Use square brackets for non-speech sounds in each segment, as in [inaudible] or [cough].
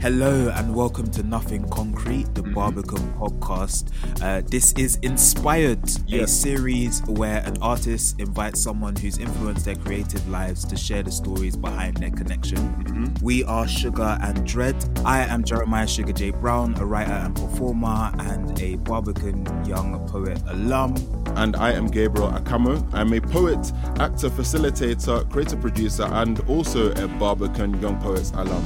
Hello and welcome to Nothing Concrete, the Barbican podcast. Uh, this is Inspired, a series where an artist invites someone who's influenced their creative lives to share the stories behind their connection. We are Sugar and Dread. I am Jeremiah Sugar J. Brown, a writer and performer, and a Barbican young poet alum. and I am Gabriel Akamo. I'm a poet, actor, facilitator, creative producer, and also a Barbican Young Poets alum.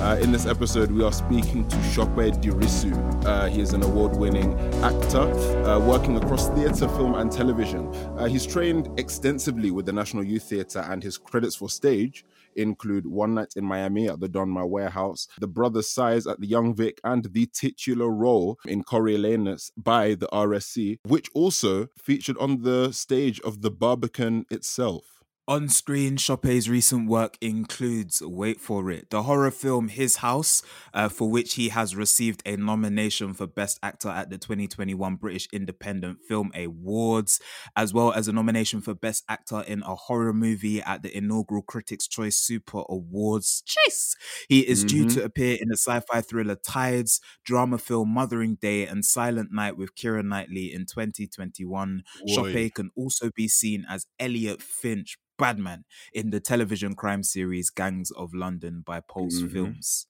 Uh, in this episode, we are speaking to Sope Dirisu. Uh, he is an award-winning actor uh, working across theatre, film, and television. Uh, he's trained extensively with the National Youth Theatre, and his credits for stage include One Night in Miami at the Donmar Warehouse, The Brothers Size at the Young Vic, and the titular role in Coriolanus by the RSC, which also featured on the stage of the Barbican itself. On screen, Sope's recent work includes, wait for it, the horror film His House, uh, for which he has received a nomination for Best Actor at the 2021 British Independent Film Awards, as well as a nomination for Best Actor in a Horror Movie at the inaugural Critics' Choice Super Awards. Chase! He is due Mhm. to appear in the sci fi thriller Tides, drama film Mothering Day, and Silent Night with Keira Knightley in 2021. Boy. Chope can also be seen as Elliot Finch Badman in the television crime series Gangs of London by Pulse Mhm. Films.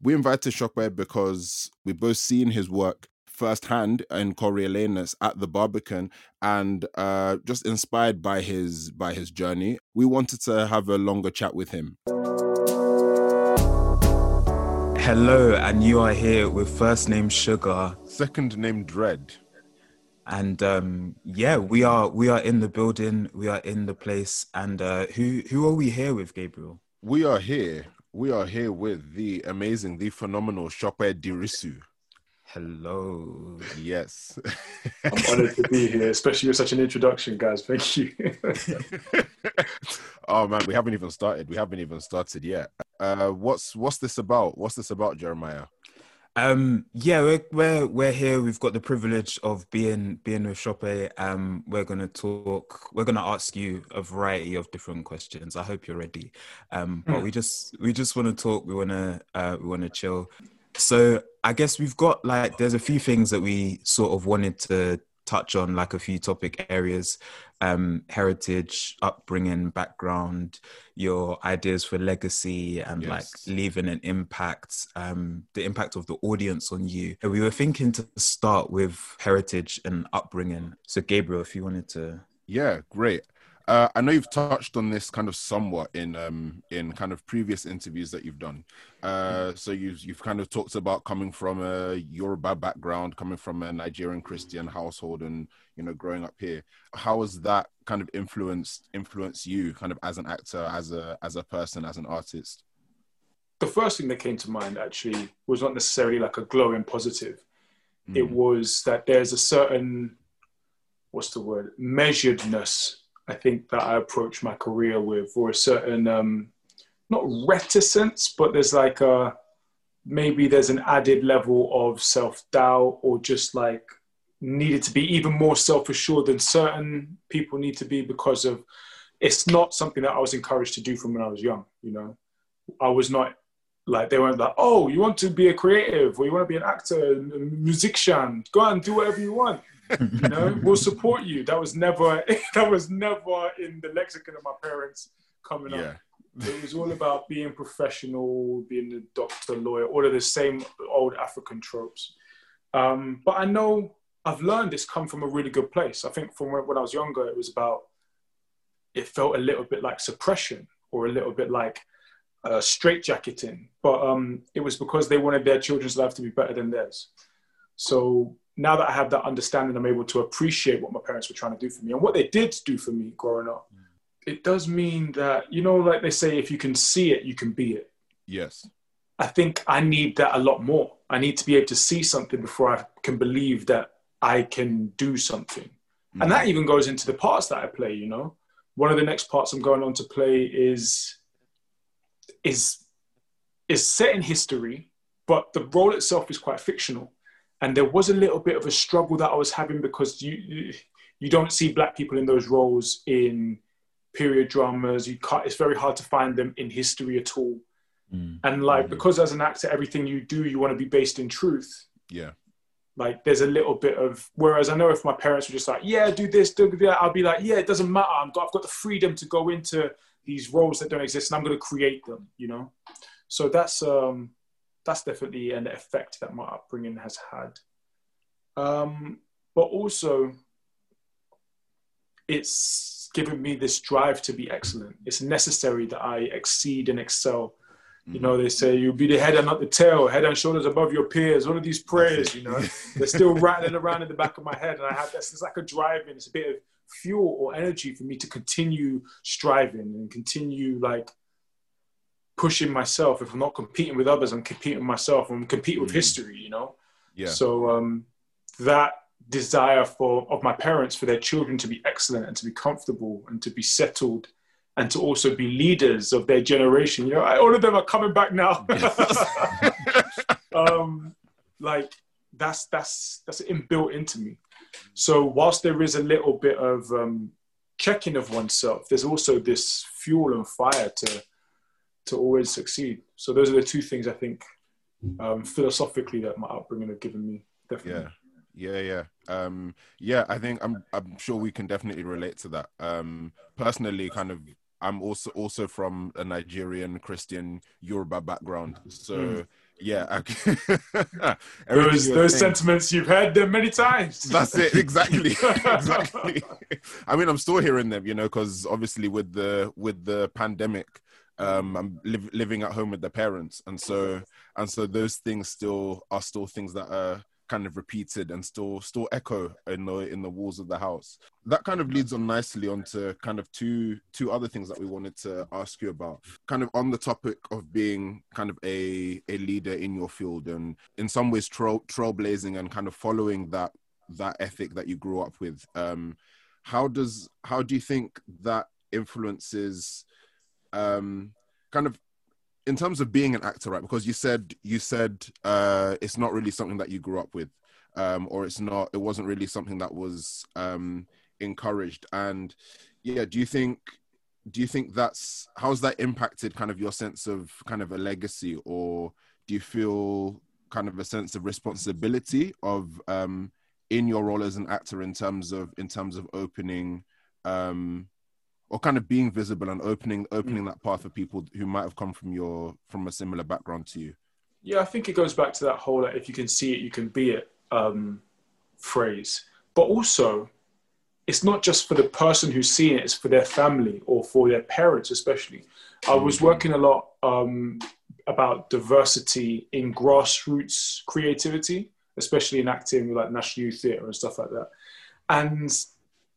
We invited Shockwave because we've both seen his work firsthand in Coriolanus at the Barbican and uh, just inspired by his by his journey. We wanted to have a longer chat with him. Hello, and you are here with first name Sugar, Second name Dread. And um, yeah, we are we are in the building, we are in the place, and uh, who who are we here with, Gabriel? We are here. We are here with the amazing, the phenomenal Shockwave Dirisu. Hello. Yes. I'm honored to be here, especially with such an introduction, guys. Thank you. [laughs] oh man, we haven't even started. We haven't even started yet. Uh, what's what's this about? What's this about, Jeremiah? Um, yeah, we're, we're we're here. We've got the privilege of being being with Sope. Um, we're gonna talk. We're gonna ask you a variety of different questions. I hope you're ready. Um, but we just we just want to talk. We wanna uh, we wanna chill. So I guess we've got like there's a few things that we sort of wanted to touch on, like a few topic areas, um, heritage, upbringing, background, your ideas for legacy, and like leaving an impact, um, the impact of the audience on you. And we were thinking to start with heritage and upbringing. So Gabriel, if you wanted to, Yeah, great. Uh, I know you've touched on this kind of somewhat in um, in kind of previous interviews that you've done. Uh, so you've you've kind of talked about coming from a Yoruba background, coming from a Nigerian Christian household, and you know growing up here. How has that kind of influenced influenced you, kind of as an actor, as a as a person, as an artist? the first thing that came to mind actually was not necessarily like a glowing positive. It Mm. was that there's a certain, what's the word, measuredness, I think, that I approach my career with, or a certain, um, not reticence, but there's like a, maybe there's an added level of self doubt or just like needed to be even more self assured than certain people need to be because of it's not something that I was encouraged to do from when I was young, you know. I was not like they weren't like, oh, you want to be a creative or you want to be an actor, a musician, go and do whatever you want. You know, we'll support you. That was never [laughs] that was never in the lexicon of my parents coming Yeah. up. It was all about being professional, being a doctor, lawyer, all of the same old African tropes. Um, but I know I've learned this come from a really good place. I think from when, when I was younger, it was about, it felt a little bit like suppression or a little bit like uh, straitjacketing. But um, it was because they wanted their children's life to be better than theirs. So now that I have that understanding, I'm able to appreciate what my parents were trying to do for me and what they did do for me growing up. Mm. It does mean that, you know, like they say, if you can see it, you can be it. Yes. I think I need that a lot more. I need to be able to see something before I can believe that I can do something. And mm. that even goes into the parts that I play, you know. One of the next parts I'm going on to play is is is set in history, but the role itself is quite fictional. And there was a little bit of a struggle that I was having because you you, don't see black people in those roles in period dramas. You can't, it's very hard to find them in history at all. And like because as an actor, everything you do, you want to be based in truth. Yeah. Like there's a little bit of whereas I know if my parents were just like, yeah, do this, do that, I'll be like, yeah, it doesn't matter. I've got, I've got the freedom to go into these roles that don't exist, and I'm going to create them. You know, so that's um that's definitely an effect that my upbringing has had. Um, but also, it's given me this drive to be excellent. It's necessary that I exceed and excel. You know, they say you'll be the head and not the tail, head and shoulders above your peers. All of these prayers, you know, [laughs] they're still rattling around in the back of my head. And I have this, it's like a driving, it's a bit of fuel or energy for me to continue striving and continue like pushing myself. If I'm not competing with others, I'm competing with myself. I'm competing with history, you know? Yeah. So um, that desire for of my parents for their children to be excellent and to be comfortable and to be settled and to also be leaders of their generation. You know, I, all of them are coming back now. [laughs] um, like that's that's that's inbuilt into me. So whilst there is a little bit of um, checking of oneself, there's also this fuel and fire to to always succeed. So those are the two things I think um, philosophically that my upbringing have given me. Definitely. Yeah. Yeah, yeah. Um, yeah, I think I'm I'm sure we can definitely relate to that. Um, personally kind of I'm also also from a Nigerian Christian Yoruba background. So yeah, I, [laughs] Those those saying- sentiments you've heard them many times. That's it, exactly, [laughs] exactly. [laughs] I mean, I'm still hearing them, you know, because obviously with the with the pandemic, um, I'm liv- living at home with the parents, and so and so those things still are still things that are kind of repeated and still still echo in the in the walls of the house. That kind of leads on nicely onto kind of two two other things that we wanted to ask you about. Kind of on the topic of being kind of a a leader in your field and in some ways trail, trailblazing and kind of following that that ethic that you grew up with. Um, how does how do you think that influences um, kind of in terms of being an actor, right? Because you said you said uh, it's not really something that you grew up with, um, or it's not. It wasn't really something that was um, encouraged. And yeah, do you think do you think that's how's that impacted kind of your sense of kind of a legacy, or do you feel kind of a sense of responsibility of um, in your role as an actor in terms of in terms of opening um, or kind of being visible and opening opening that path for people who might have come from your from a similar background to you Yeah, I think it goes back to that whole like, if you can see it, you can be it um, phrase. But also, it's not just for the person who's seeing it, it's for their family or for their parents, especially. I was working a lot um, about diversity in grassroots creativity, especially in acting, like National Youth Theatre and stuff like that. And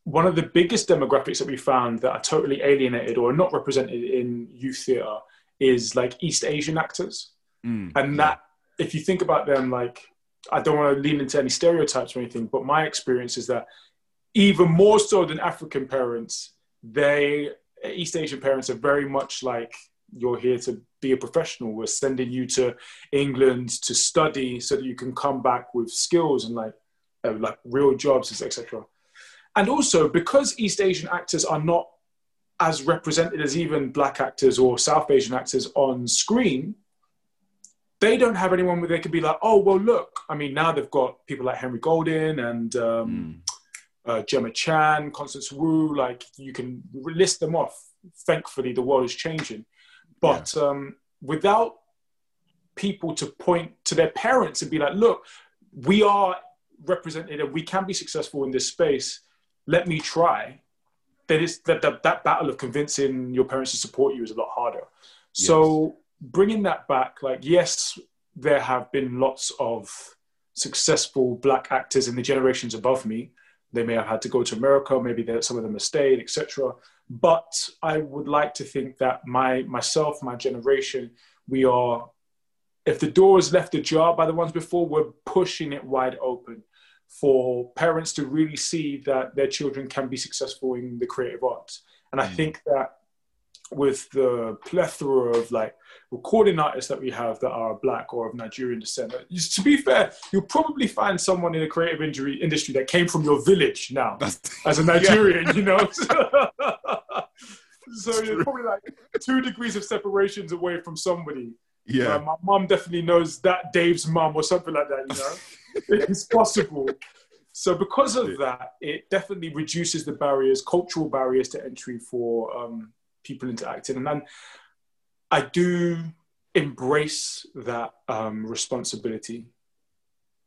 one of the biggest demographics that we found that are totally alienated or not represented in youth theatre is like East Asian actors. and that, if you think about them, like, I don't want to lean into any stereotypes or anything, but my experience is that even more so than African parents, they, East Asian parents are very much like, you're here to be a professional. We're sending you to England to study so that you can come back with skills and like, uh, like real jobs, etc. And also because East Asian actors are not as represented as even black actors or South Asian actors on screen, they don't have anyone where they could be like, oh, well, look, I mean, now they've got people like Henry Golding and um, mm. uh, Gemma Chan, Constance Wu. Like you can list them off. Thankfully, the world is changing, but yeah. um, without people to point to their parents and be like, "Look, we are represented and we can be successful in this space. Let me try." Then it's that, that, that battle of convincing your parents to support you is a lot harder. Yes. So bringing that back, like yes, there have been lots of successful black actors in the generations above me. They may have had to go to America, maybe some of them have stayed, etc. But I would like to think that my myself, my generation, we are. If the door is left ajar by the ones before, we're pushing it wide open for parents to really see that their children can be successful in the creative arts. And I mm. think that with the plethora of like recording artists that we have that are black or of Nigerian descent. To be fair, you'll probably find someone in the creative injury industry that came from your village now [laughs] as a Nigerian, yeah. you know. [laughs] [laughs] so you're probably like two degrees of separations away from somebody. Yeah, uh, my mom definitely knows that Dave's mom or something like that. You know, [laughs] it's possible. So because of that, it definitely reduces the barriers, cultural barriers to entry for um, people into acting. And then I do embrace that um, responsibility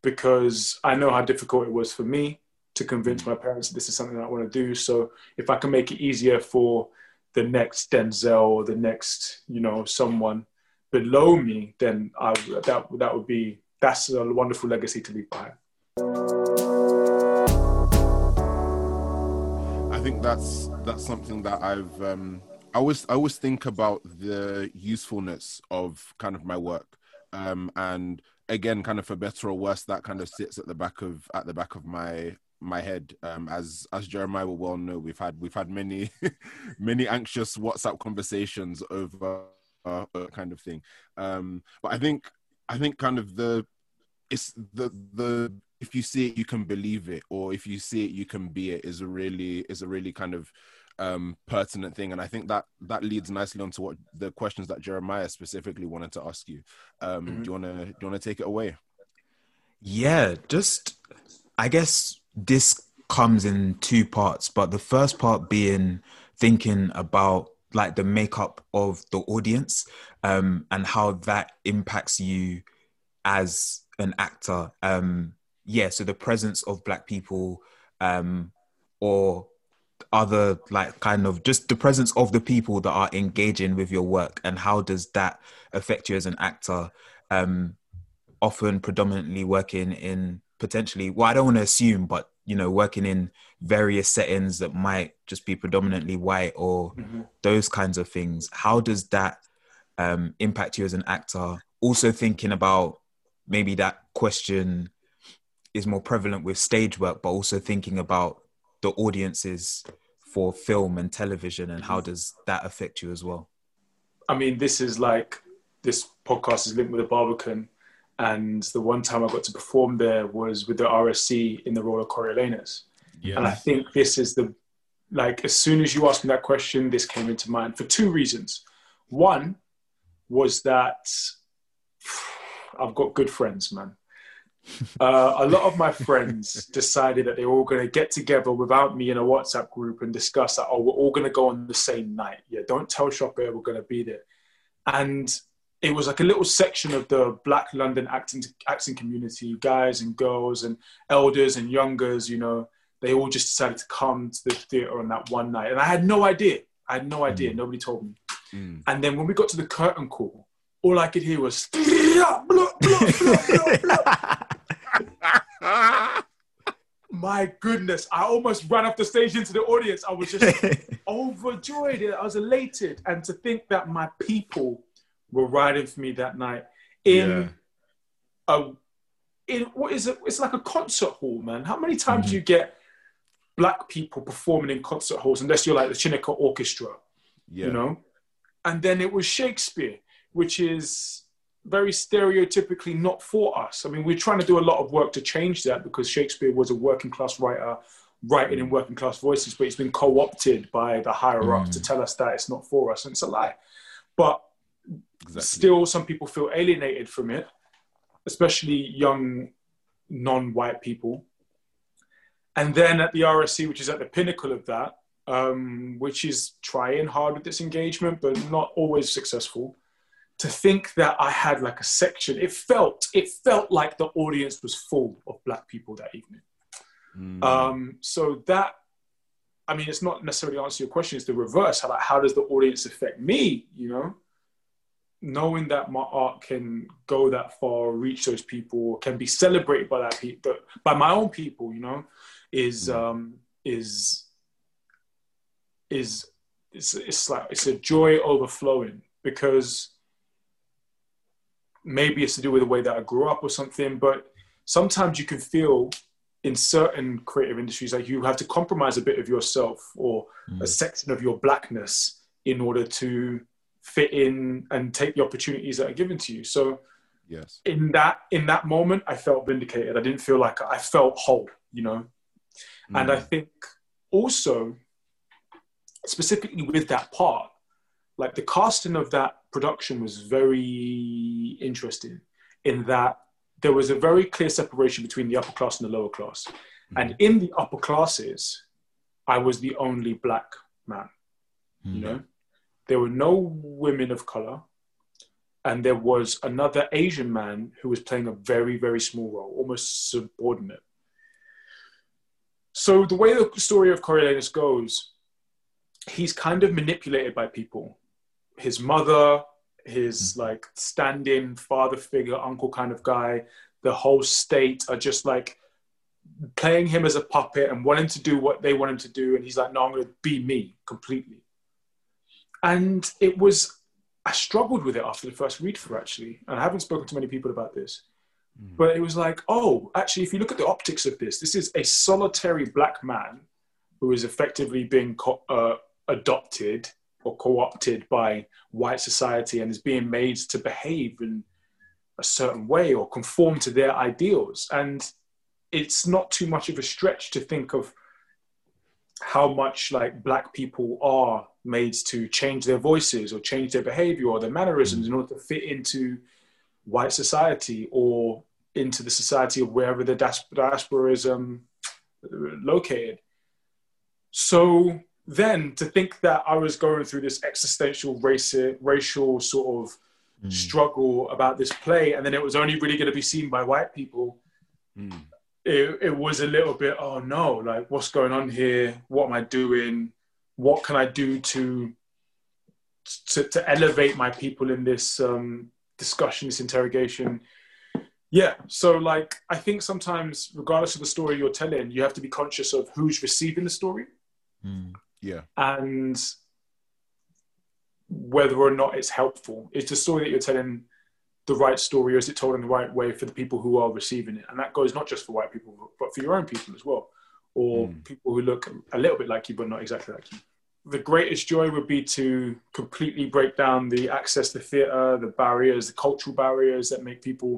because I know how difficult it was for me to convince mm. my parents that this is something I want to do. So if I can make it easier for the next Denzel or the next, you know, someone below me, then I, that that would be that's a wonderful legacy to leave behind. I think that's that's something that I've um, I always I always think about the usefulness of kind of my work, um, and again, kind of for better or worse, that kind of sits at the back of at the back of my my head. Um, as as Jeremiah will well know, we've had we've had many [laughs] many anxious WhatsApp conversations over uh, kind of thing. Um, but I think I think kind of the it's the the if you see it you can believe it or if you see it you can be it is a really is a really kind of um, pertinent thing, and I think that that leads nicely onto what the questions that Jeremiah specifically wanted to ask you. Um, mm-hmm. Do you wanna do you wanna take it away? Yeah, just I guess this comes in two parts, but the first part being thinking about like the makeup of the audience um, and how that impacts you as an actor. Um, yeah, so the presence of black people um, or other like kind of just the presence of the people that are engaging with your work and how does that affect you as an actor um often predominantly working in potentially well i don't want to assume but you know working in various settings that might just be predominantly white or mm-hmm. those kinds of things how does that um, impact you as an actor? Also thinking about maybe that question is more prevalent with stage work but also thinking about the audiences for film and television and how does that affect you as well? I mean this is like this podcast is linked with a barbican and the one time i got to perform there was with the rsc in the role of coriolanus yes. and i think this is the like as soon as you asked me that question this came into mind for two reasons one was that [sighs] i've got good friends man [laughs] uh, a lot of my friends decided that they were all going to get together without me in a WhatsApp group and discuss that, oh, we're all going to go on the same night. Yeah, don't tell Sope we're going to be there. And it was like a little section of the Black London acting, acting community, guys and girls and elders and youngers, you know, they all just decided to come to the theatre on that one night. And I had no idea. I had no idea. Mm. Nobody told me. Mm. And then when we got to the curtain call, all I could hear was [laughs] [laughs] My goodness, I almost ran off the stage into the audience. I was just [laughs] overjoyed. I was elated. And to think that my people were riding for me that night in yeah. a in what is it? It's like a concert hall, man. How many times mm-hmm. do you get black people performing in concert halls unless you're like the Chineke Orchestra? Yeah. You know? And then it was Shakespeare, which is very stereotypically not for us. I mean, we're trying to do a lot of work to change that because Shakespeare was a working class writer writing in working class voices, but it's been co opted by the higher ups mm. to tell us that it's not for us. And it's a lie. But exactly. still, some people feel alienated from it, especially young non-white people. And then at the RSC, which is at the pinnacle of that, um, which is trying hard with this engagement, but not always successful. To think that I had like a section, it felt it felt like the audience was full of black people that evening. Mm. Um, so that, I mean, it's not necessarily answer your question; it's the reverse. How, like, how does the audience affect me? You know, knowing that my art can go that far, reach those people, can be celebrated by that people, by my own people. You know, is mm. um, is is it's, it's like it's a joy overflowing because maybe it's to do with the way that I grew up or something, but sometimes you can feel in certain creative industries like you have to compromise a bit of yourself or mm. a section of your blackness in order to fit in and take the opportunities that are given to you. So yes, in that in that moment, I felt vindicated. I didn't feel like I felt whole, you know. Mm. And I mm. think also specifically with that part, like the casting of that production was very interesting in that there was a very clear separation between the upper class and the lower class. Mm-hmm. And in the upper classes, I was the only black man. Mm-hmm. You know, there were no women of color, and there was another Asian man who was playing a very, very small role, almost subordinate. So the way the story of Coriolanus goes he's kind of manipulated by people. His mother, his mm-hmm. like stand-in father figure, uncle kind of guy, the whole state are just like playing him as a puppet and wanting to do what they want him to do. And he's like, no, I'm going to be me completely. And it was, I struggled with it after the first read through actually. And I haven't spoken to many people about this. Mm. But it was like, oh, actually, if you look at the optics of this, this is a solitary black man who is effectively being co- uh, adopted or co-opted by white society and is being made to behave in a certain way or conform to their ideals and it's not too much of a stretch to think of how much like black people are made to change their voices or change their behavior or their mannerisms in order to fit into white society or into the society of wherever the diaspora is um, located so then to think that I was going through this existential race, racial sort of mm. struggle about this play, and then it was only really going to be seen by white people. Mm. It, it was a little bit, oh no, like what's going on here? What am I doing? What can I do to to, to elevate my people in this um, discussion, this interrogation? Yeah, so like I think sometimes, regardless of the story you're telling, you have to be conscious of who's receiving the story. Mm. Yeah. And whether or not it's helpful. Is the story that you're telling the right story or is it told in the right way for the people who are receiving it? And that goes not just for white people, but for your own people as well, or mm. people who look a little bit like you, but not exactly like you. The greatest joy would be to completely break down the access to theatre, the barriers, the cultural barriers that make people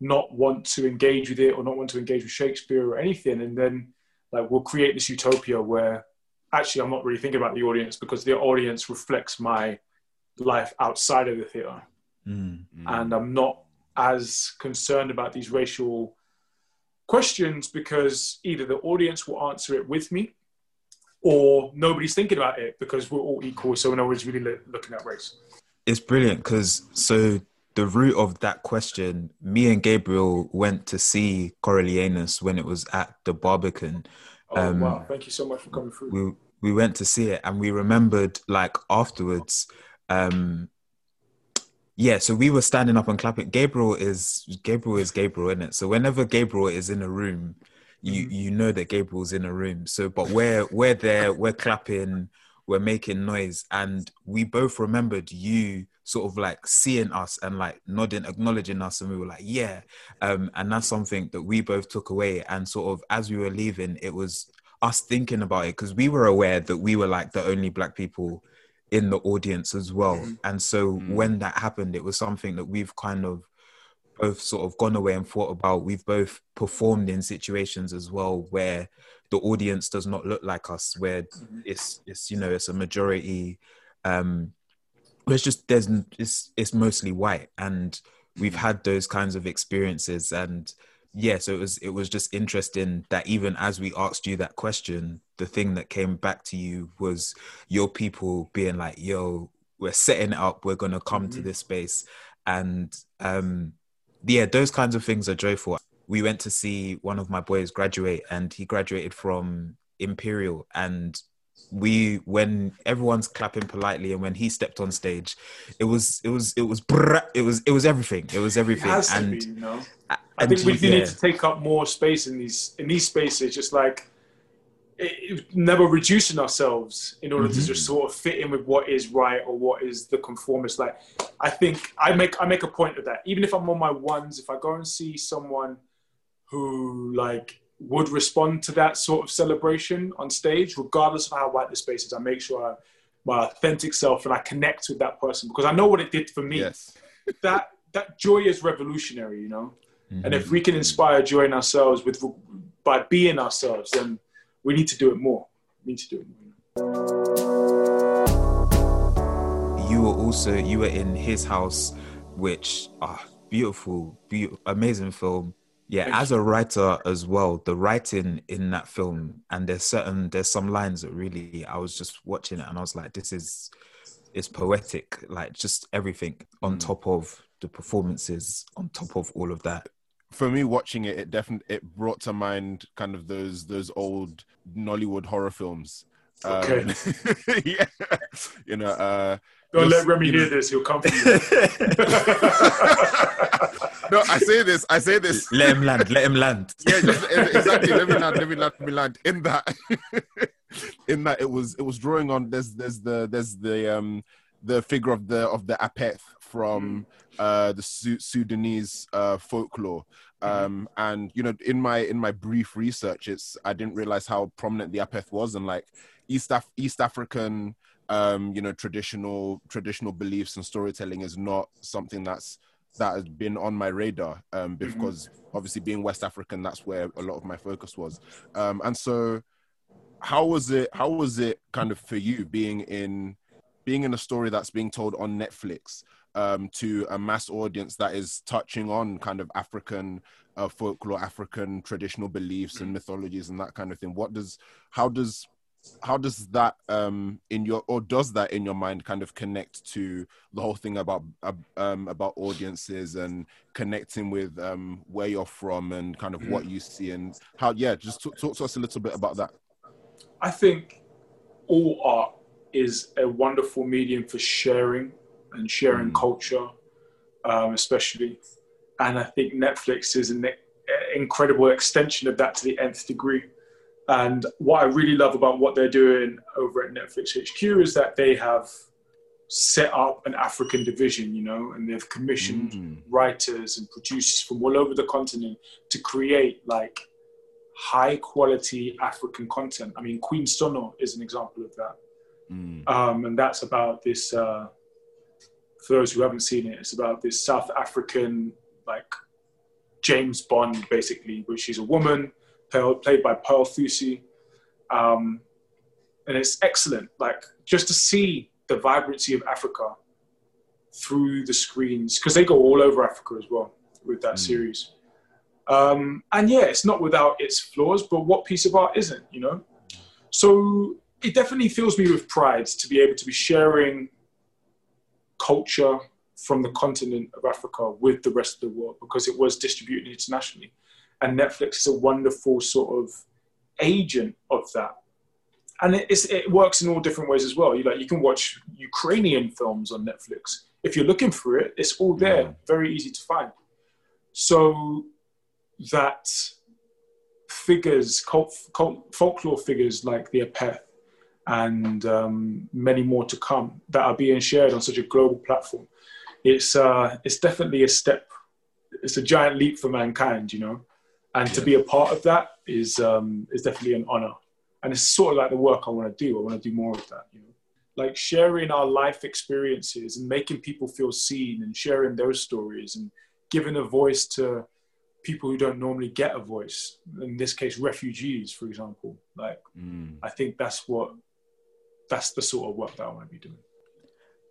not want to engage with it or not want to engage with Shakespeare or anything. And then like we'll create this utopia where actually I'm not really thinking about the audience because the audience reflects my life outside of the theater. Mm, mm. And I'm not as concerned about these racial questions because either the audience will answer it with me or nobody's thinking about it because we're all equal. So nobody's really looking at race. It's brilliant because so the root of that question, me and Gabriel went to see Coriolanus when it was at the Barbican. Oh um, wow! Thank you so much for coming through. We we went to see it and we remembered like afterwards. Um, yeah, so we were standing up and clapping. Gabriel is Gabriel is Gabriel, isn't it? So whenever Gabriel is in a room, you mm-hmm. you know that Gabriel's in a room. So, but we're we're there, we're clapping, we're making noise, and we both remembered you sort of like seeing us and like nodding, acknowledging us, and we were like, yeah. Um, and that's something that we both took away. And sort of as we were leaving, it was us thinking about it because we were aware that we were like the only black people in the audience as well. Mm. And so mm. when that happened, it was something that we've kind of both sort of gone away and thought about. We've both performed in situations as well where the audience does not look like us, where mm-hmm. it's it's you know it's a majority um it's just there's it's it's mostly white and we've had those kinds of experiences and yeah, so it was it was just interesting that even as we asked you that question, the thing that came back to you was your people being like, "Yo, we're setting it up. We're gonna come mm-hmm. to this space," and um, yeah, those kinds of things are joyful. We went to see one of my boys graduate, and he graduated from Imperial, and we when everyone's clapping politely and when he stepped on stage it was it was it was it was it was everything it was everything it and be, you know? I think we yeah. need to take up more space in these in these spaces just like it, it, never reducing ourselves in order mm-hmm. to just sort of fit in with what is right or what is the conformist like i think i make i make a point of that even if i'm on my ones if i go and see someone who like would respond to that sort of celebration on stage, regardless of how white the space is. I make sure I, my authentic self and I connect with that person because I know what it did for me. Yes. that that joy is revolutionary, you know. Mm-hmm. And if we can inspire joy in ourselves with by being ourselves, then we need to do it more. We need to do it more. You were also you were in his house, which ah beautiful, beautiful, amazing film yeah as a writer as well the writing in that film and there's certain there's some lines that really i was just watching it and i was like this is it's poetic like just everything on mm. top of the performances on top of all of that for me watching it it definitely it brought to mind kind of those those old nollywood horror films okay um, [laughs] yeah you know uh don't let Remy hear this. He'll come for you. [laughs] no, I say this. I say this. Let him land. Let him land. Yeah, just, exactly. Let me land. Let me land. Let me land. In that, [laughs] in that, it was it was drawing on. There's there's the there's the um the figure of the of the Apeth from uh the Su- Sudanese uh folklore. Um, and you know, in my in my brief research, it's I didn't realize how prominent the Apeth was, and like East Af- East African um, you know, traditional traditional beliefs and storytelling is not something that's that has been on my radar um, mm-hmm. because mm-hmm. obviously being West African, that's where a lot of my focus was. Um, and so, how was it? How was it kind of for you being in being in a story that's being told on Netflix um, to a mass audience that is touching on kind of African uh, folklore, African traditional beliefs and mythologies and that kind of thing? What does how does how does that um in your or does that in your mind kind of connect to the whole thing about uh, um about audiences and connecting with um where you're from and kind of what mm. you see and how yeah just talk, talk to us a little bit about that i think all art is a wonderful medium for sharing and sharing mm. culture um, especially and i think netflix is an incredible extension of that to the nth degree and what I really love about what they're doing over at Netflix HQ is that they have set up an African division, you know, and they've commissioned mm. writers and producers from all over the continent to create like high quality African content. I mean, Queen Sono is an example of that. Mm. Um, and that's about this, uh, for those who haven't seen it, it's about this South African, like James Bond, basically, which she's a woman played by Pearl Thusi. Um, and it's excellent, like just to see the vibrancy of Africa through the screens, because they go all over Africa as well with that mm. series. Um, and yeah, it's not without its flaws, but what piece of art isn't, you know? So it definitely fills me with pride to be able to be sharing culture from the continent of Africa with the rest of the world because it was distributed internationally and Netflix is a wonderful sort of agent of that. And it, it works in all different ways as well. You like you can watch Ukrainian films on Netflix. If you're looking for it, it's all there, mm. very easy to find. So that figures, cult, cult, folklore figures like the Apeth and um, many more to come that are being shared on such a global platform. It's uh, it's definitely a step. It's a giant leap for mankind, you know and to be a part of that is um, is definitely an honor. And it's sort of like the work I want to do. I want to do more of that. You know, like sharing our life experiences and making people feel seen and sharing their stories and giving a voice to people who don't normally get a voice. In this case, refugees, for example. Like, mm. I think that's what that's the sort of work that I want to be doing.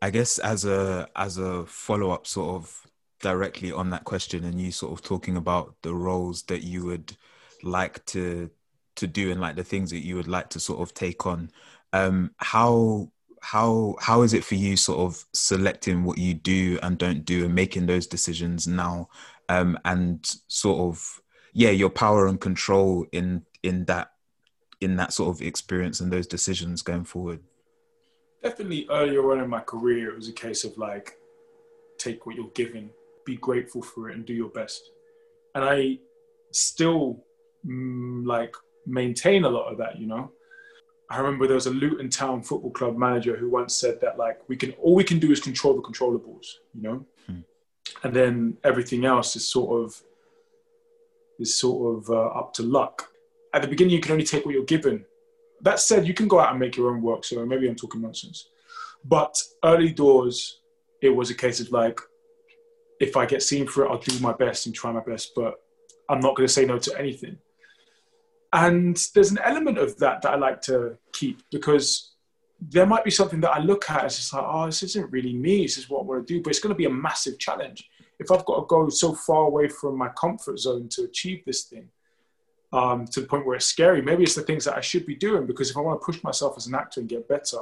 I guess as a as a follow up sort of directly on that question and you sort of talking about the roles that you would like to to do and like the things that you would like to sort of take on um how how how is it for you sort of selecting what you do and don't do and making those decisions now um and sort of yeah your power and control in in that in that sort of experience and those decisions going forward definitely earlier on in my career it was a case of like take what you're given be grateful for it and do your best and i still mm, like maintain a lot of that you know I remember there was a Luton Town Football Club manager who once said that like we can all we can do is control the controllables, you know, hmm. and then everything else is sort of is sort of uh, up to luck. At the beginning, you can only take what you're given. That said, you can go out and make your own work. So maybe I'm talking nonsense, but early doors, it was a case of like, if I get seen for it, I'll do my best and try my best, but I'm not going to say no to anything. And there's an element of that that I like to keep because there might be something that I look at as just like, oh, this isn't really me. This is what I want to do, but it's going to be a massive challenge. If I've got to go so far away from my comfort zone to achieve this thing, um, to the point where it's scary, maybe it's the things that I should be doing because if I want to push myself as an actor and get better,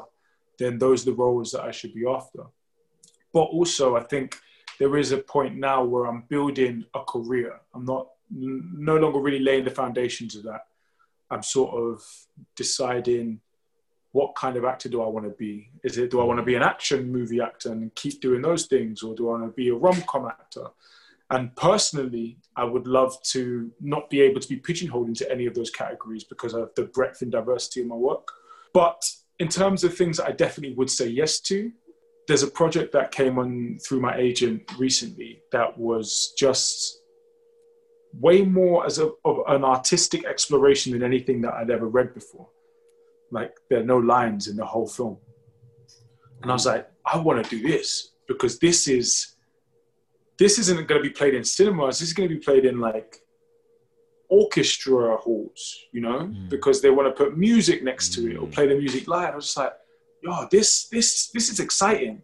then those are the roles that I should be after. But also, I think there is a point now where I'm building a career. I'm not no longer really laying the foundations of that. I'm sort of deciding what kind of actor do I want to be? Is it do I want to be an action movie actor and keep doing those things, or do I want to be a rom com actor? And personally, I would love to not be able to be pigeonholed into any of those categories because of the breadth and diversity of my work. But in terms of things that I definitely would say yes to, there's a project that came on through my agent recently that was just way more as a, of an artistic exploration than anything that I'd ever read before. Like there are no lines in the whole film. And I was hmm. like, I want to do this because this is this isn't going to be played in cinemas. This is going to be played in like orchestra halls, you know, mm. because they want to put music next to it or mm. play the music live. I was just like, yo, this this this is exciting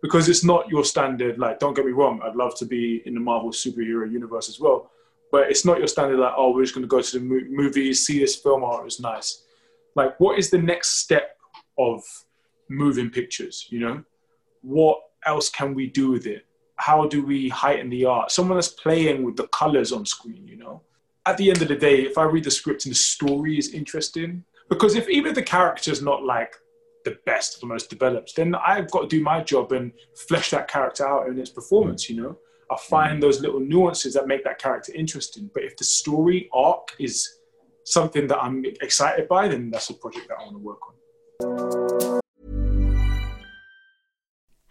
because it's not your standard. Like, don't get me wrong, I'd love to be in the Marvel superhero universe as well, but it's not your standard like, oh, we're just going to go to the movies, see this film, oh, it was nice. Like, what is the next step of moving pictures? You know, what else can we do with it? How do we heighten the art? Someone that's playing with the colors on screen. You know, at the end of the day, if I read the script and the story is interesting, because if even the character's not like the best, the most developed, then I've got to do my job and flesh that character out in its performance. You know I find those little nuances that make that character interesting. But if the story arc is something that I'm excited by, then that's a project that I want to work on.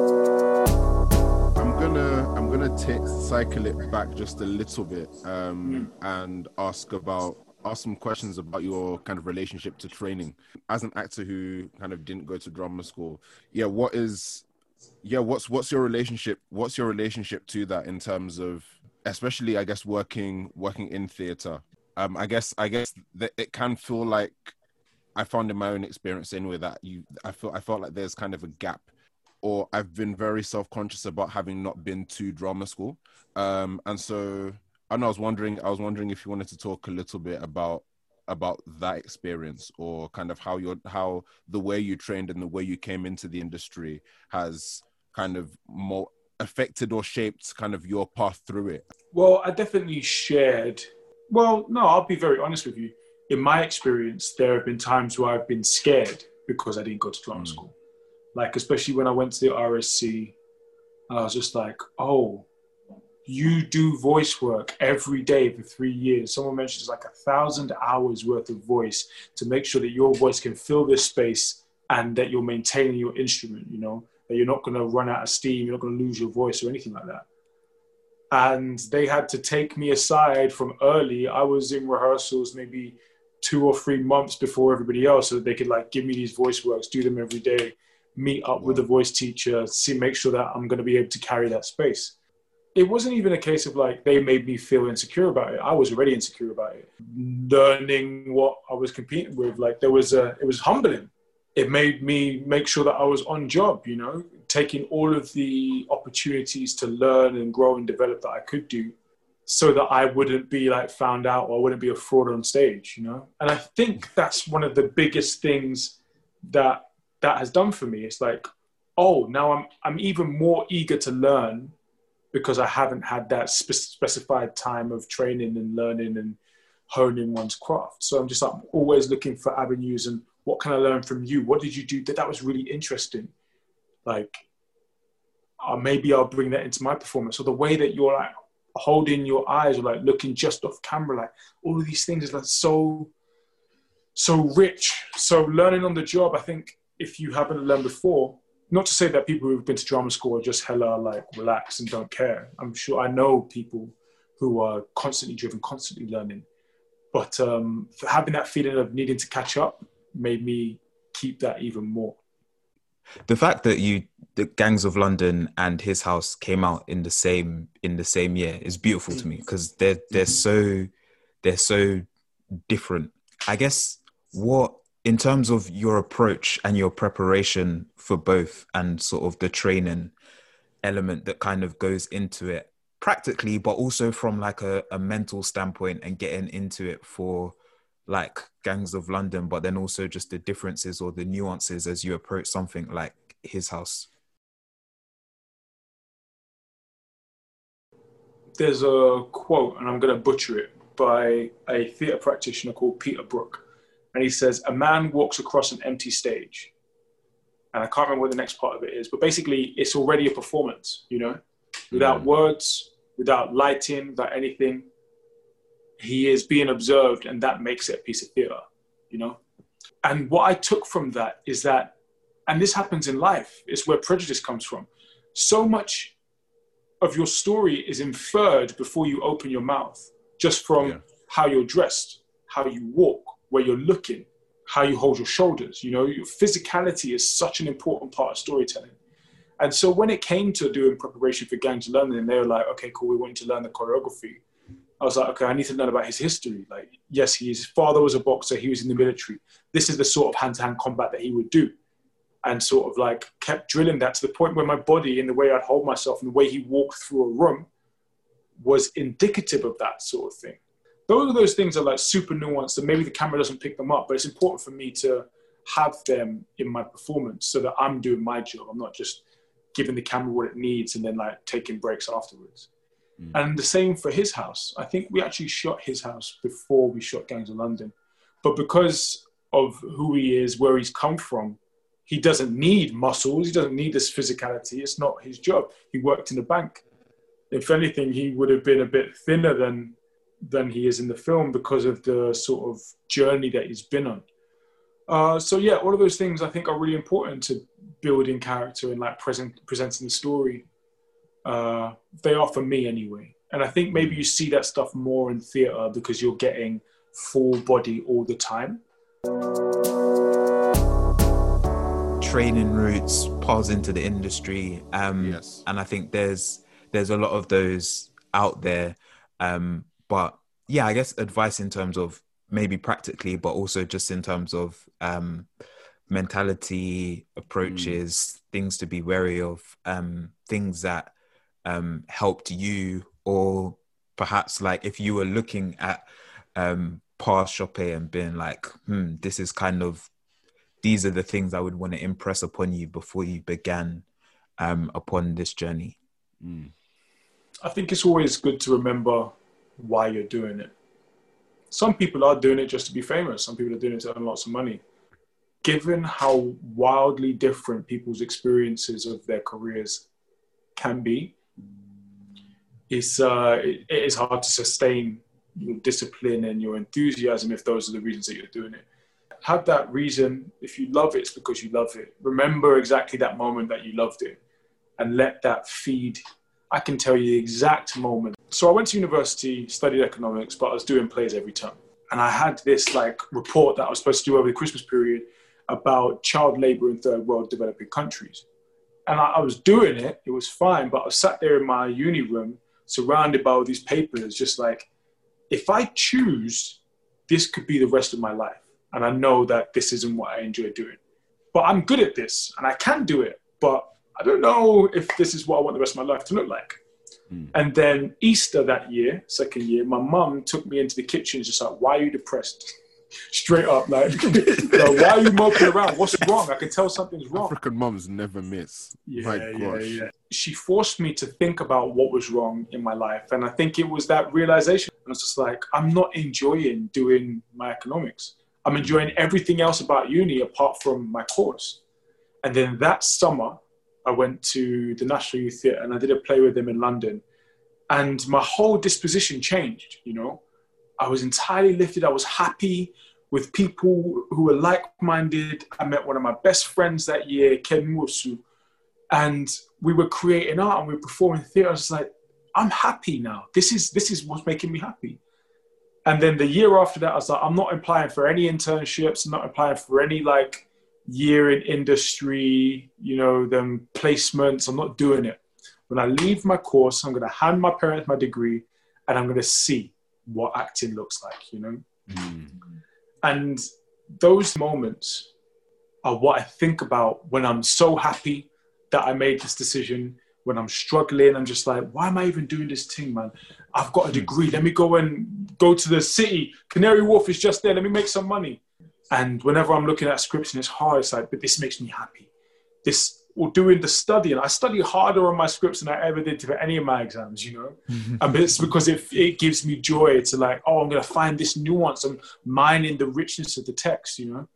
I'm gonna I'm gonna take cycle it back just a little bit um, and ask about ask some questions about your kind of relationship to training as an actor who kind of didn't go to drama school. Yeah, what is yeah what's what's your relationship what's your relationship to that in terms of especially I guess working working in theater. Um, I guess I guess that it can feel like I found in my own experience anyway that you I feel I felt like there's kind of a gap or I've been very self conscious about having not been to drama school. Um, and so I know I was wondering I was wondering if you wanted to talk a little bit about about that experience or kind of how your how the way you trained and the way you came into the industry has kind of more affected or shaped kind of your path through it. Well, I definitely shared. Well, no, I'll be very honest with you. In my experience, there have been times where I've been scared because I didn't go to drama school. Like, especially when I went to the RSC, I was just like, oh, you do voice work every day for three years. Someone mentioned it's like a thousand hours worth of voice to make sure that your voice can fill this space and that you're maintaining your instrument, you know, that you're not going to run out of steam, you're not going to lose your voice or anything like that. And they had to take me aside from early. I was in rehearsals maybe two or three months before everybody else so that they could like give me these voice works, do them every day, meet up with the voice teacher, see, make sure that I'm going to be able to carry that space it wasn't even a case of like they made me feel insecure about it. I was already insecure about it. Learning what I was competing with, like there was a, it was humbling. It made me make sure that I was on job, you know, taking all of the opportunities to learn and grow and develop that I could do so that I wouldn't be like found out or I wouldn't be a fraud on stage, you know? And I think that's one of the biggest things that that has done for me. It's like, oh, now I'm I'm even more eager to learn because I haven't had that spe- specified time of training and learning and honing one's craft. So I'm just like always looking for avenues and what can I learn from you? What did you do that that was really interesting? Like, uh, maybe I'll bring that into my performance. or the way that you're like holding your eyes or like looking just off camera, like all of these things is like so, so rich. So learning on the job, I think if you haven't learned before, not to say that people who've been to drama school are just hella like relaxed and don't care. I'm sure I know people who are constantly driven, constantly learning. But um, having that feeling of needing to catch up made me keep that even more. The fact that you, the Gangs of London and His House came out in the same in the same year is beautiful to me because they're they're so they're so different. I guess what in terms of your approach and your preparation for both and sort of the training element that kind of goes into it practically but also from like a, a mental standpoint and getting into it for like gangs of london but then also just the differences or the nuances as you approach something like his house. There's a quote and i'm going to butcher it by a theatre practitioner called peter brook and he says, A man walks across an empty stage. And I can't remember what the next part of it is, but basically, it's already a performance, you know, without mm. words, without lighting, without anything. He is being observed, and that makes it a piece of theater, you know. And what I took from that is that, and this happens in life, is where prejudice comes from. So much of your story is inferred before you open your mouth, just from yeah. how you're dressed, how you walk, where you're looking, how you hold your shoulders. You know, your physicality is such an important part of storytelling. And so when it came to doing preparation for Gangs of London, they were like, okay, cool, we want you to learn the choreography. I was like, okay, I need to learn about his history. Like, yes, his father was a boxer, he was in the military. This is the sort of hand to hand combat that he would do. And sort of like kept drilling that to the point where my body and the way I'd hold myself and the way he walked through a room was indicative of that sort of thing those are those things are like super nuanced and maybe the camera doesn't pick them up but it's important for me to have them in my performance so that i'm doing my job i'm not just giving the camera what it needs and then like taking breaks afterwards mm. and the same for his house i think we actually shot his house before we shot gangs of london but because of who he is where he's come from he doesn't need muscles. He doesn't need this physicality. It's not his job. He worked in a bank. If anything, he would have been a bit thinner than than he is in the film because of the sort of journey that he's been on. Uh, so yeah, all of those things I think are really important to building character and like present presenting the story. Uh, they are for me anyway, and I think maybe you see that stuff more in theatre because you're getting full body all the time. Training routes, paths into the industry, um, Yes. and I think there's there's a lot of those out there. Um, but yeah, I guess advice in terms of maybe practically, but also just in terms of um, mentality, approaches, things to be wary of, um, things that um, helped you, or perhaps like if you were looking at um, past Sope and being like, hmm, this is kind of these are the things I would want to impress upon you before you began um, upon this journey. I think it's always good to remember why you're doing it. Some people are doing it just to be famous. Some people are doing it to earn lots of money. Given how wildly different people's experiences of their careers can be, it's uh, it, it is hard to sustain your discipline and your enthusiasm if those are the reasons that you're doing it. Have that reason. If you love it, it's because you love it. Remember exactly that moment that you loved it, and let that feed I can tell you the exact moment. So I went to university, studied economics, but I was doing plays every term. And I had this like report that I was supposed to do over the Christmas period about child labor in third world developing countries. And I, I was doing it, it was fine, but I sat there in my uni room surrounded by all these papers, just like, if I choose, this could be the rest of my life. And I know that this isn't what I enjoy doing. But I'm good at this and I can do it. But I don't know if this is what I want the rest of my life to look like. Hmm. And then Easter that year, second year, my mum took me into the kitchen, and just like, why are you depressed? [laughs] Straight up, [laughs] like, why are you moping around? What's wrong? I can tell something's wrong. African mums never miss. My Yeah, yeah, gosh. yeah. She forced me to think about what was wrong in my life. And I think it was that realization. I was just like, I'm not enjoying doing my economics. I'm enjoying everything else about uni apart from my course. And then that summer, I went to the National Youth Theatre and I did a play with them in London. And my whole disposition changed, you know. I was entirely lifted. I was happy with people who were like minded. I met one of my best friends that year, Ken Nwosu, and we were creating art and we were performing theatre. I was like, I'm happy now. This is this is what's making me happy. And then the year after that, I was like, I'm not applying for any internships. I'm not applying for any like year in industry, you know, them placements. I'm not doing it. When I leave my course, I'm going to hand my parents my degree, and I'm going to see what acting looks like. You know. Hmm. And those moments are what I think about when I'm so happy that I made this decision. When I'm struggling, I'm just like, why am I even doing this thing, man? I've got a hmm. degree. Let me go and go to the city. Canary Wharf is just there. Let me make some money. And whenever I'm looking at scripts and it's hard, it's like, but this makes me happy. This or doing the studying. I study harder on my scripts than I ever did for any of my exams, you know? and it's because it, it gives me joy to like, oh, I'm going to find this nuance. I'm mining the richness of the text, you know?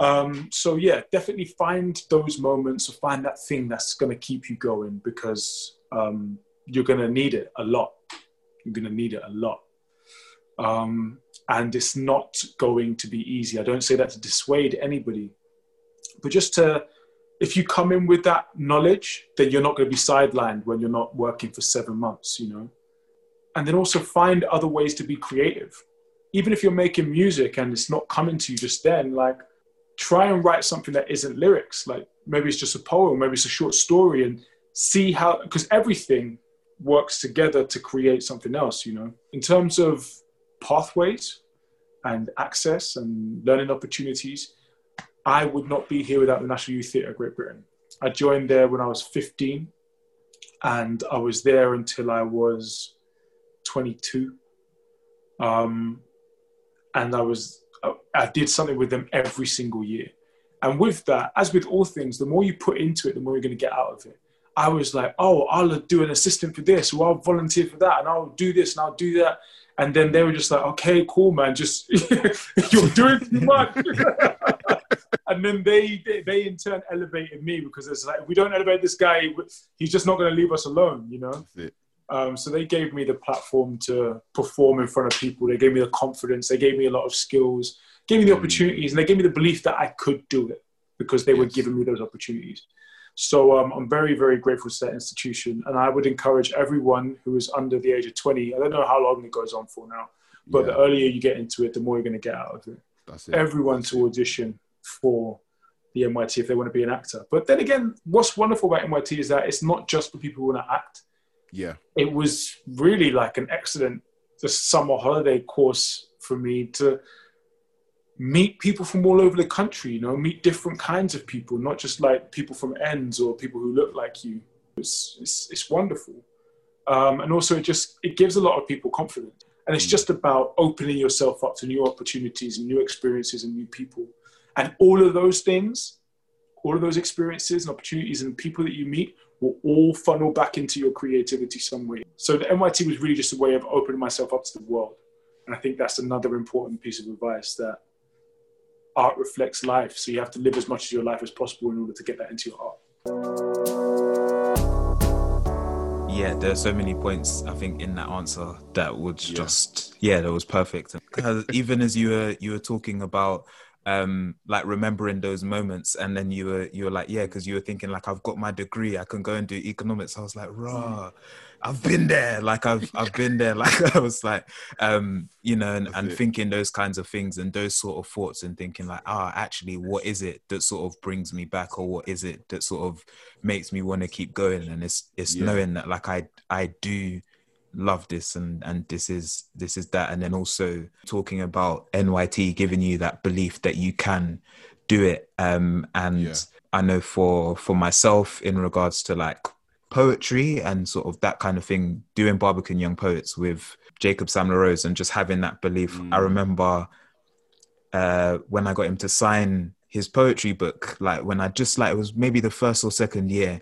Um, so yeah, definitely find those moments or find that thing that's going to keep you going because um, you're going to need it a lot. You're going to need it a lot. Um, and it's not going to be easy. I don't say that to dissuade anybody, but just to, if you come in with that knowledge, then you're not going to be sidelined when you're not working for seven months, you know? And then also find other ways to be creative. Even if you're making music and it's not coming to you just then, like try and write something that isn't lyrics. Like maybe it's just a poem, maybe it's a short story, and see how, because everything works together to create something else, you know? In terms of pathways and access and learning opportunities, I would not be here without the National Youth Theatre of Great Britain. I joined there when I was 15 and I was there until I was 22. Um, and I was, I did something with them every single year. And with that, as with all things, the more you put into it, the more you're going to get out of it. I was like, oh, I'll do an assistant for this, or I'll volunteer for that, and I'll do this and I'll do that. And then they were just like, okay, cool, man, just [laughs] you're doing too much. [laughs] and then they, they, they in turn elevated me because it's like if we don't elevate this guy, he's just not going to leave us alone, you know. Um, so they gave me the platform to perform in front of people. They gave me the confidence. They gave me a lot of skills. Gave me the mm. opportunities, and they gave me the belief that I could do it because they yes. were giving me those opportunities. So um, I'm very, very grateful to that institution, and I would encourage everyone who is under the age of 20. I don't know how long it goes on for now, but yeah. the earlier you get into it, the more you're going to get out of it. That's it. Everyone That's to audition for the NYT if they want to be an actor. But then again, what's wonderful about NYT is that it's not just for people who want to act. Yeah. It was really like an excellent just summer holiday course for me to meet people from all over the country, you know, meet different kinds of people, not just like people from ends or people who look like you. It's, it's, it's wonderful. Um, and also it just, it gives a lot of people confidence. And it's mm. just about opening yourself up to new opportunities and new experiences and new people. And all of those things, all of those experiences and opportunities and people that you meet will all funnel back into your creativity some way. So the NYT was really just a way of opening myself up to the world. And I think that's another important piece of advice that art reflects life. So you have to live as much of your life as possible in order to get that into your art yeah, there are so many points I think in that answer that would yeah. just yeah, that was perfect. Because even as you were you were talking about um like remembering those moments and then you were you were like yeah because you were thinking like i've got my degree i can go and do economics i was like raw I've been there. Like I've I've been there. [laughs] Like I was like, um, you know, and, and thinking those kinds of things and those sort of thoughts and thinking like, ah, oh, actually, what is it that sort of brings me back, or what is it that sort of makes me want to keep going? And it's it's yeah. knowing that like I I do love this and and this is this is that and then also talking about NYT giving you that belief that you can do it um and yeah. I know for for myself in regards to like poetry and sort of that kind of thing, doing Barbican Young Poets with Jacob Sam-La Rose and just having that belief. Mm. I remember uh, when I got him to sign his poetry book, like when I just like it was maybe the first or second year,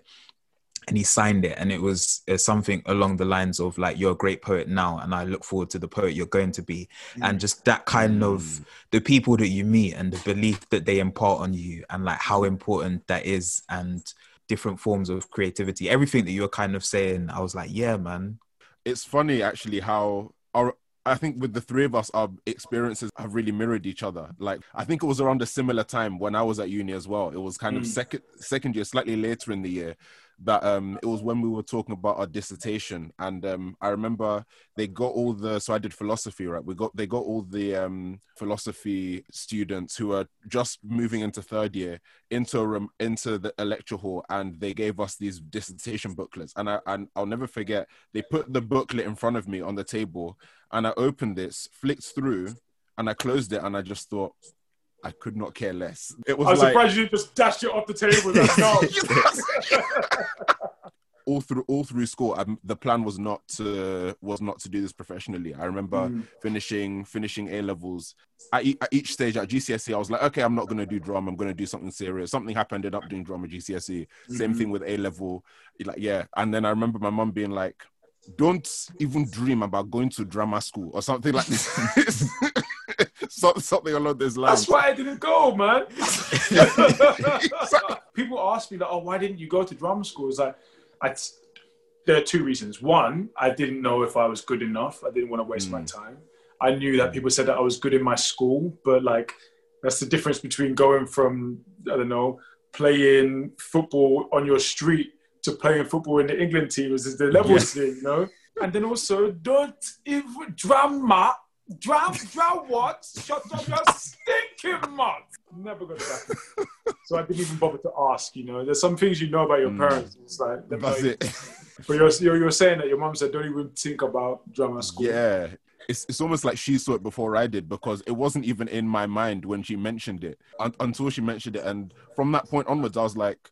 and he signed it, and it was uh, something along the lines of like you're a great poet now, and I look forward to the poet you're going to be, mm. and just that kind mm. of the people that you meet and the belief that they impart on you, and like how important that is, and different forms of creativity. Everything that you were kind of saying, I was like, yeah, man. It's funny actually how our I think with the three of us, our experiences have really mirrored each other. Like I think it was around a similar time when I was at uni as well. It was kind mm. of second second year, slightly later in the year, that um it was when we were talking about our dissertation. And um i remember they got all the so i did philosophy right? We got they got all the um philosophy students who are just moving into third year into a room into the lecture hall and they gave us these dissertation booklets. And i and i'll never forget they put the booklet in front of me on the table and i opened this flicked through and i closed it and i just thought I could not care less. It was. I'm like... surprised you just dashed it off the table. [laughs] [laughs] all through all through school, um, the plan was not to was not to do this professionally. I remember mm. finishing finishing A levels at, e- at, each stage at GCSE. I was like, okay, I'm not going to do drama. I'm going to do something serious. Something happened. Ended up doing drama GCSE. Mm-hmm. Same thing with A level. Like yeah, and then I remember my mom being like, "Don't even dream about going to drama school or something like this." [laughs] [laughs] something along those lines. That's why I didn't go, man. [laughs] [laughs] People ask me like, "Oh, why didn't you go to drama school?" It's like, I, there are two reasons. One, I didn't know if I was good enough. I didn't want to waste mm. my time. I knew that people said that I was good in my school, but like, that's the difference between going from I don't know playing football on your street to playing football in the England team. Is the levels thing, you know? And then also, don't even drama Drown, drown what? Shut up your stinking mouth. Never gonna happen. so I didn't even bother to ask. You know, there's some things you know about your mm. parents. It's like that's it. But you're, you're, you're saying that your mom said don't even think about drama school. Yeah, it's, it's almost like she saw it before I did because it wasn't even in my mind when she mentioned it until she mentioned it. And from that point onwards, I was like,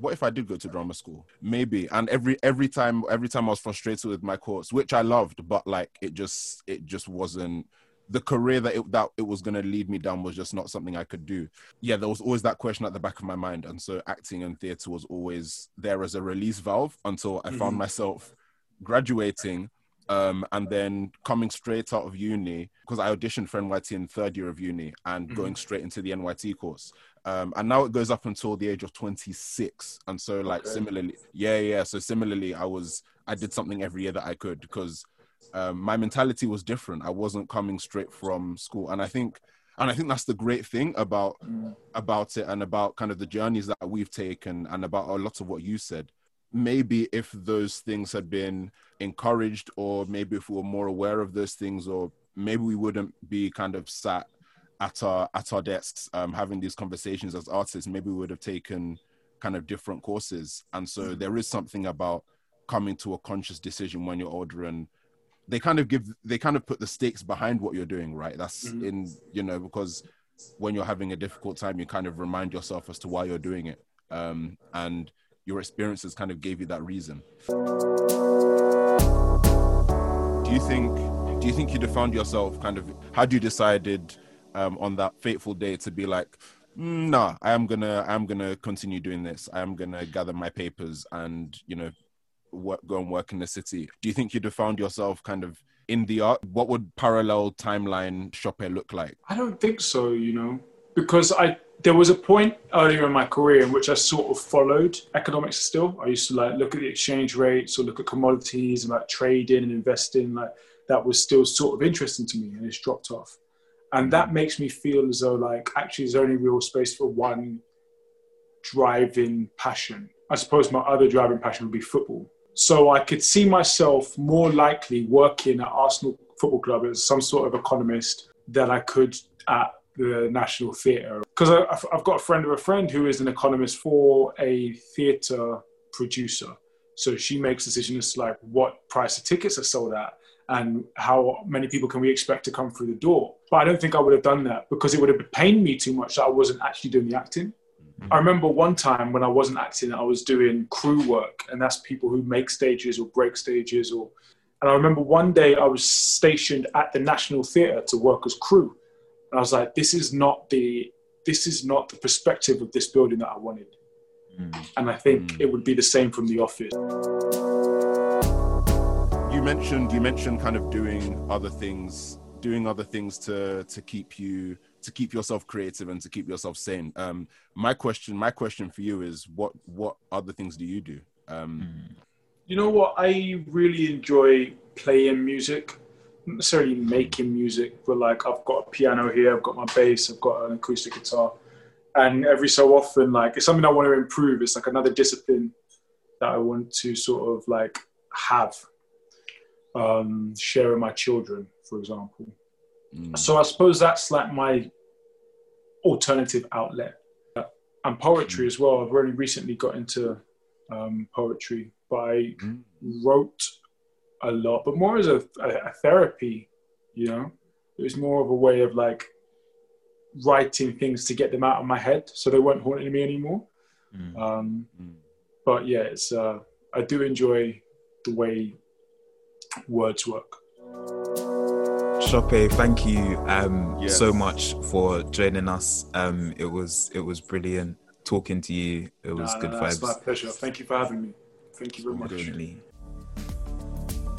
what if I did go to drama school? Maybe. And every every time every time I was frustrated with my course, which I loved, but like it just it just wasn't the career that it, that it was going to lead me down was just not something I could do. Yeah, there was always that question at the back of my mind, and so acting and theatre was always there as a release valve until I mm-hmm. found myself graduating Um, and then coming straight out of uni, because I auditioned for NYT in third year of uni and Mm-hmm. going straight into the NYT course. Um, and now it goes up until the age of 26. And so, like, Okay. similarly, yeah, yeah. So, similarly, I was, I did something every year that I could because um, my mentality was different. I wasn't coming straight from school. And I think, and I think that's the great thing about about it and about kind of the journeys that we've taken and about a lot of what you said maybe if those things had been encouraged or maybe if we were more aware of those things or maybe we wouldn't be kind of sat at our at our desks um, having these conversations as artists maybe we would have taken kind of different courses. And so there is something about coming to a conscious decision when you're older and they kind of give they kind of put the stakes behind what you're doing right? That's in you know because when you're having a difficult time you kind of remind yourself as to why you're doing it. Um, and your experiences kind of gave you that reason. Do you think do you think you'd have found yourself kind of had you decided um, on that fateful day to be like "Mm, nah i am gonna i'm gonna continue doing this i am gonna gather my papers and you know work, go and work in the city do you think you'd have found yourself kind of in the art what would parallel timeline Sope look like I don't think so, you know, because I there was a point earlier in my career in which I sort of followed economics still. I used to like look at the exchange rates or look at commodities and like trading and investing. Like that was still sort of interesting to me, and it's dropped off. And mm-hmm. that makes me feel as though like actually there's only real space for one driving passion. I suppose my other driving passion would be football. So I could see myself more likely working at Arsenal Football Club as some sort of economist than I could at the National Theatre. Because I've got a friend of a friend who is an economist for a theatre producer. So she makes decisions like what price the tickets are sold at and how many people can we expect to come through the door. But I don't think I would have done that because it would have pained me too much that I wasn't actually doing the acting. Mm-hmm. I remember one time when I wasn't acting, I was doing crew work, and that's people who make stages or break stages. Or, and I remember one day I was stationed at the National Theatre to work as crew, and I was like, "This is not the this is not the perspective of this building that I wanted." Mm. And I think mm. it would be the same from the office. You mentioned you mentioned kind of doing other things doing other things to to keep you to keep yourself creative and to keep yourself sane. Um my question my question for you is what what other things do you do? Um You know what? I really enjoy playing music, not necessarily making music, but like I've got a piano here, I've got my bass, I've got an acoustic guitar, and every so often, like it's something I want to improve. It's like another discipline that I want to sort of like have, um, share with my children, for example. So I suppose that's like my alternative outlet, and poetry as well. I've really recently got into um, poetry, but I wrote a lot, but more as a, a, a therapy, you know. It was more of a way of like writing things to get them out of my head, so they weren't haunting me anymore. Um, but yeah, it's uh, I do enjoy the way words work. Sope, thank you um, Yes. so much for joining us. Um, it was it was brilliant talking to you. It was good It's vibes. my pleasure. Thank you for having me. Thank you very much. Definitely.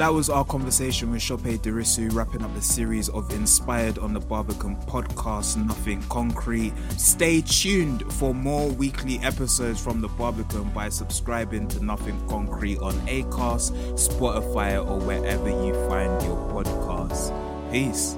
That was our conversation with Sope Dirisu, wrapping up the series of Inspired on the Barbican podcast, Nothing Concrete. Stay tuned for more weekly episodes from the Barbican by subscribing to Nothing Concrete on Acast, Spotify, or wherever you find your podcasts. Peace.